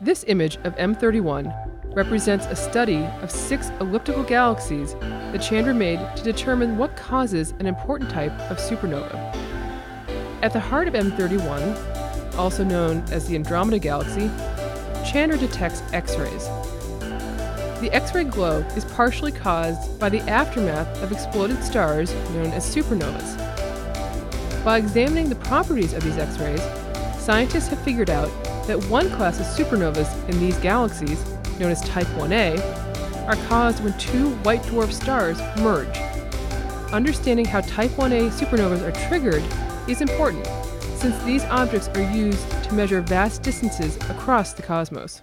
This image of M31 represents a study of six elliptical galaxies that Chandra made to determine what causes an important type of supernova. At the heart of M31, also known as the Andromeda Galaxy, Chandra detects X rays. The X ray glow is partially caused by the aftermath of exploded stars known as supernovas. By examining the properties of these X rays, scientists have figured out that one class of supernovas in these galaxies, known as Type 1a, are caused when two white dwarf stars merge. Understanding how Type 1a supernovas are triggered is important, since these objects are used to measure vast distances across the cosmos.